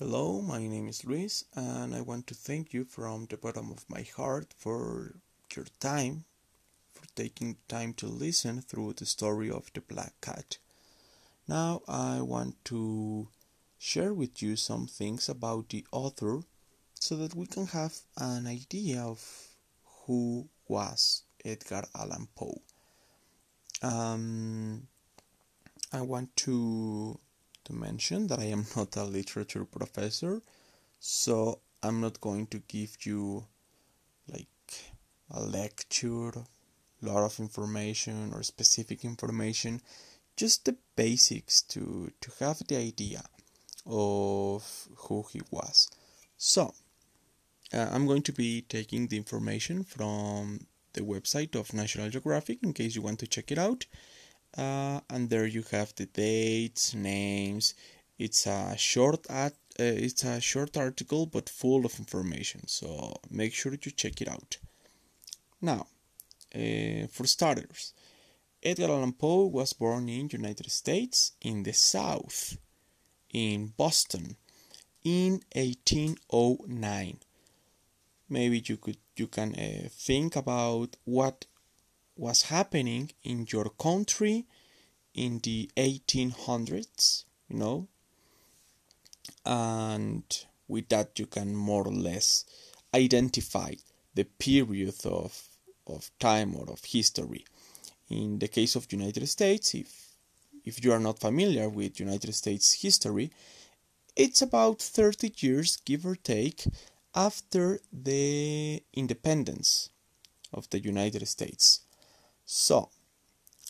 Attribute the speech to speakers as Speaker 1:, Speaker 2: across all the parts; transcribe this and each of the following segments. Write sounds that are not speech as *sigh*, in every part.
Speaker 1: Hello, my name is Luis, and I want to thank you from the bottom of my heart for your time, for taking time to listen through the story of the Black Cat. Now, I want to share with you some things about the author so that we can have an idea of who was Edgar Allan Poe. Um, I want to to mention that I am *laughs* not a literature professor, so I'm not going to give you like a lecture, a lot of information or specific information, just the basics to to have the idea of who he was. So, uh, I'm going to be taking the information from the website of National Geographic in case you want to check it out uh, and there you have the dates, names. It's a short uh, it's a short article but full of information. So make sure you check it out. Now, uh, for starters, Edgar Allan Poe was born in United States in the South, in Boston, in 1809. Maybe you could you can uh, think about what was happening in your country in the 1800s, you know, and with that you can more or less identify the period of of time or of history. In the case of United States, if if you are not familiar with United States history, it's about 30 years, give or take, after the independence of the United States. So,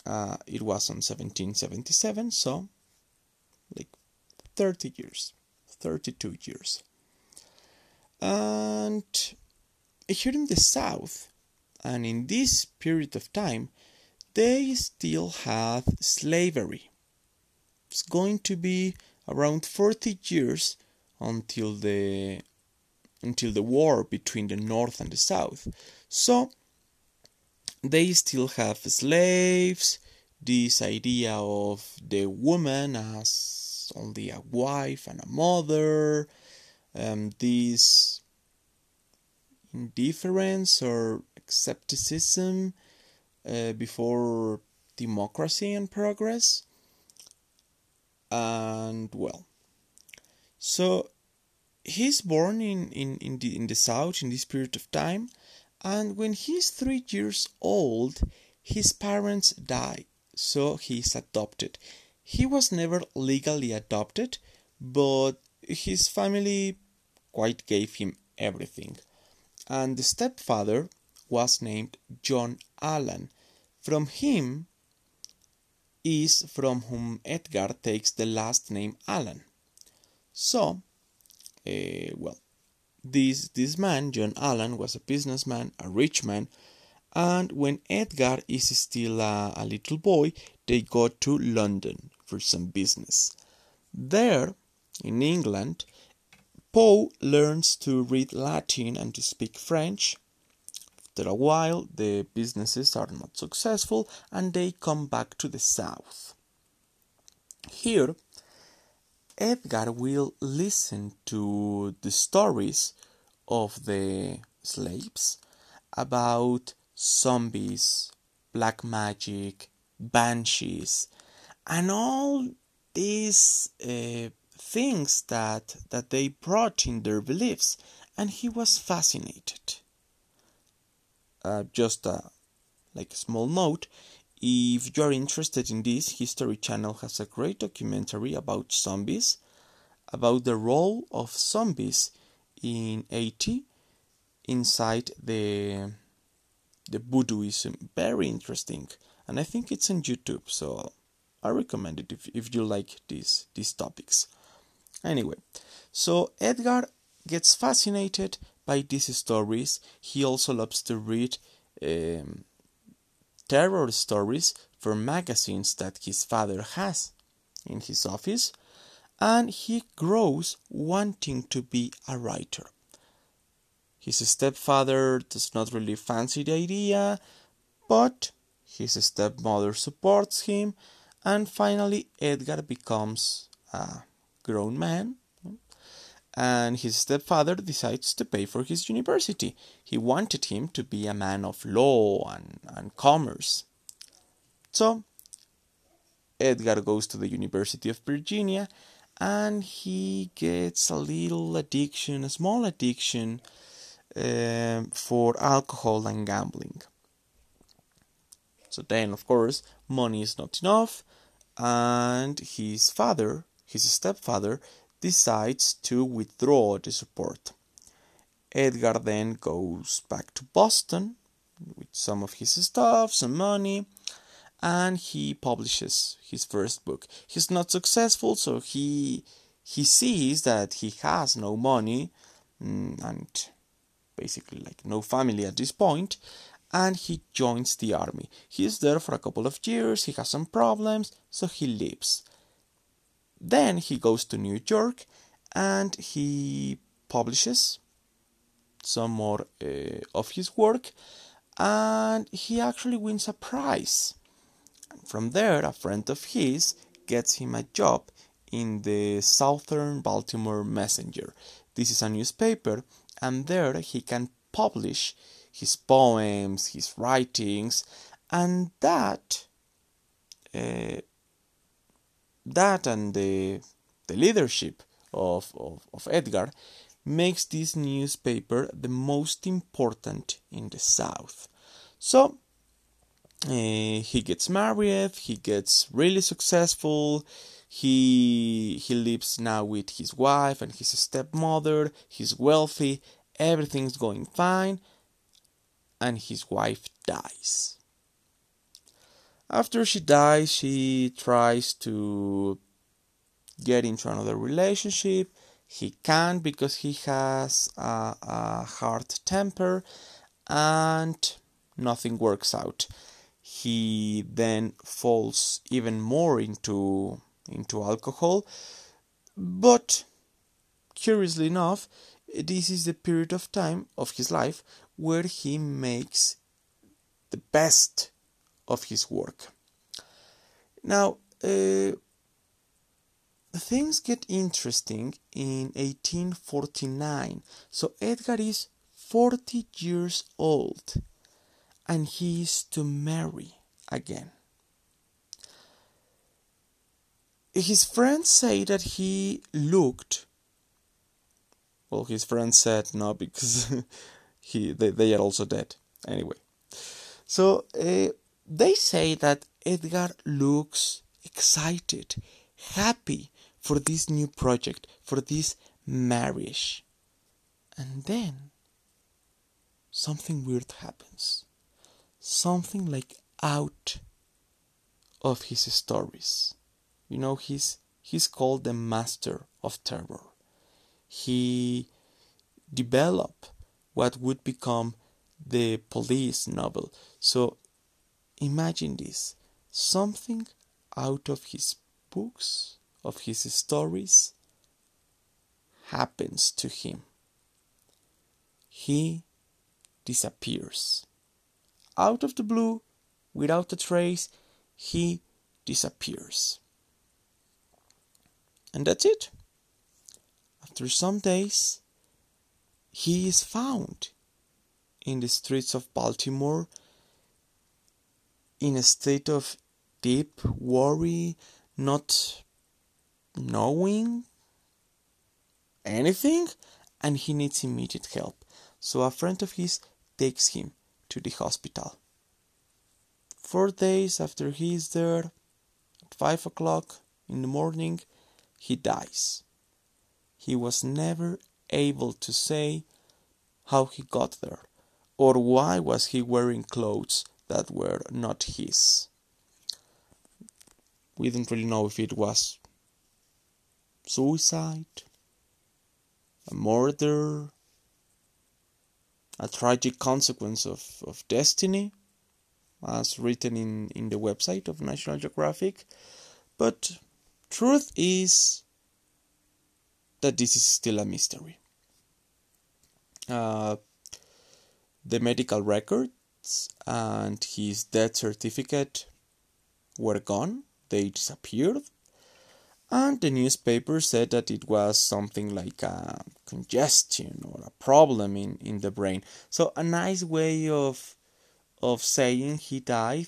Speaker 1: uh, it was on 1777, so like 30 years, 32 years. And here in the south, and in this period of time, they still have slavery. It's going to be around 40 years until the until the war between the north and the south. So they still have slaves, this idea of the woman as only a wife and a mother, um, this indifference or skepticism uh, before democracy and progress. And well, so he's born in, in, in, the, in the south in this period of time and when he's three years old, his parents die, so he's adopted. He was never legally adopted, but his family quite gave him everything. And the stepfather was named John Allan. From him is from whom Edgar takes the last name Allan. So, uh, well, this, this man, John Allan, was a businessman, a rich man, and when Edgar is still a, a little boy, they go to London for some business. There, in England, Poe learns to read Latin and to speak French. After a while, the businesses are not successful and they come back to the south. Here, Edgar will listen to the stories of the slaves about zombies, black magic, banshees, and all these uh, things that that they brought in their beliefs, and he was fascinated. Uh, just a like a small note if you're interested in this, History Channel has a great documentary about zombies, about the role of zombies in Haiti inside the the voodooism. Very interesting, and I think it's on YouTube, so I recommend it if, if you like these these topics. Anyway, so Edgar gets fascinated by these stories. He also loves to read um, terror stories for magazines that his father has in his office, and he grows wanting to be a writer. His stepfather does not really fancy the idea, but his stepmother supports him, and finally Edgar becomes a grown man and his stepfather decides to pay for his university. He wanted him to be a man of law and, and commerce. So, Edgar goes to the University of Virginia and he gets a little addiction, a small addiction uh, for alcohol and gambling. So then, of course, money is not enough, and his father, his stepfather, decides to withdraw the support. Edgar then goes back to Boston with some of his stuff, some money, and he publishes his first book. He's not successful, so he he sees that he has no money mm, and basically like no family at this point, and he joins the army. He is there for a couple of years, he has some problems, so he leaves. Then he goes to New York and he publishes some more uh, of his work and he actually wins a prize. From there, a friend of his gets him a job in the Southern Baltimore Messenger. This is a newspaper, and there he can publish his poems, his writings, and that uh, that and the the leadership of, of, of Edgar makes this newspaper the most important in the South. So uh, he gets married, he gets really successful. He he lives now with his wife and his stepmother. He's wealthy, everything's going fine and his wife dies. After she dies, she tries to get into another relationship. He can't because he has a, a hard temper and nothing works out. He then falls even more into into alcohol. But curiously enough, this is the period of time of his life where he makes the best of his work. Now, uh, things get interesting in 1849. So Edgar is 40 years old and he is to marry again. His friends say that he looked. Well, his friends said no because *laughs* he they, they are also dead anyway so uh, they say that edgar looks excited happy for this new project for this marriage. And then something weird happens. Something like out of his stories. You know he's he's called the master of terror. He developed what would become the police novel. So imagine this something out of his books, of his stories, happens to him. He disappears. Out of the blue, without a trace, he disappears. And that's it. After some days, he is found in the streets of Baltimore in a state of deep worry, not knowing anything, and he needs immediate help. So a friend of his takes him to the hospital. Four days after he is there, at five o'clock in the morning, he dies. He was never able to say how he got there or why was he wearing clothes that were not his. We don't really know if it was suicide, a murder, a tragic consequence of, of destiny, as written in, in the website of National Geographic. But truth is that this is still a mystery. Uh, the medical and his death certificate were gone, they disappeared, and the newspaper said that it was something like a congestion or a problem in, in the brain. So a nice way of of saying he died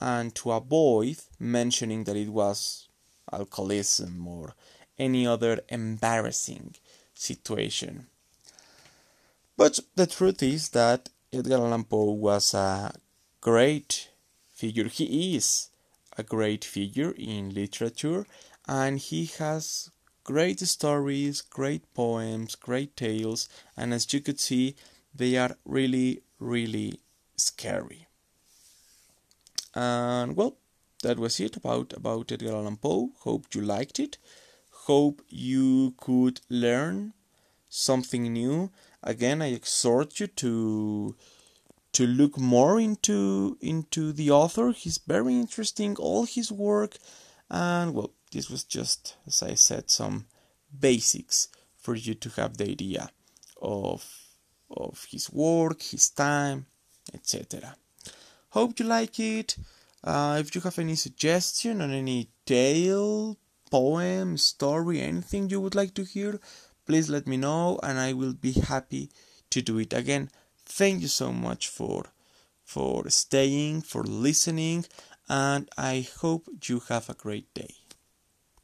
Speaker 1: and to avoid mentioning that it was alcoholism or any other embarrassing situation. But the truth is that Edgar Allan Poe was a great figure. He is a great figure in literature and he has great stories, great poems, great tales, and as you could see, they are really, really scary. And well, that was it about about Edgar Allan Poe. Hope you liked it. Hope you could learn something new. Again, I exhort you to to look more into into the author. He's very interesting. All his work, and well, this was just as I said some basics for you to have the idea of of his work, his time, etc. Hope you like it. Uh, if you have any suggestion on any tale, poem, story, anything you would like to hear, please let me know and I will be happy to do it again. Thank you so much for for staying, for listening, and I hope you have a great day.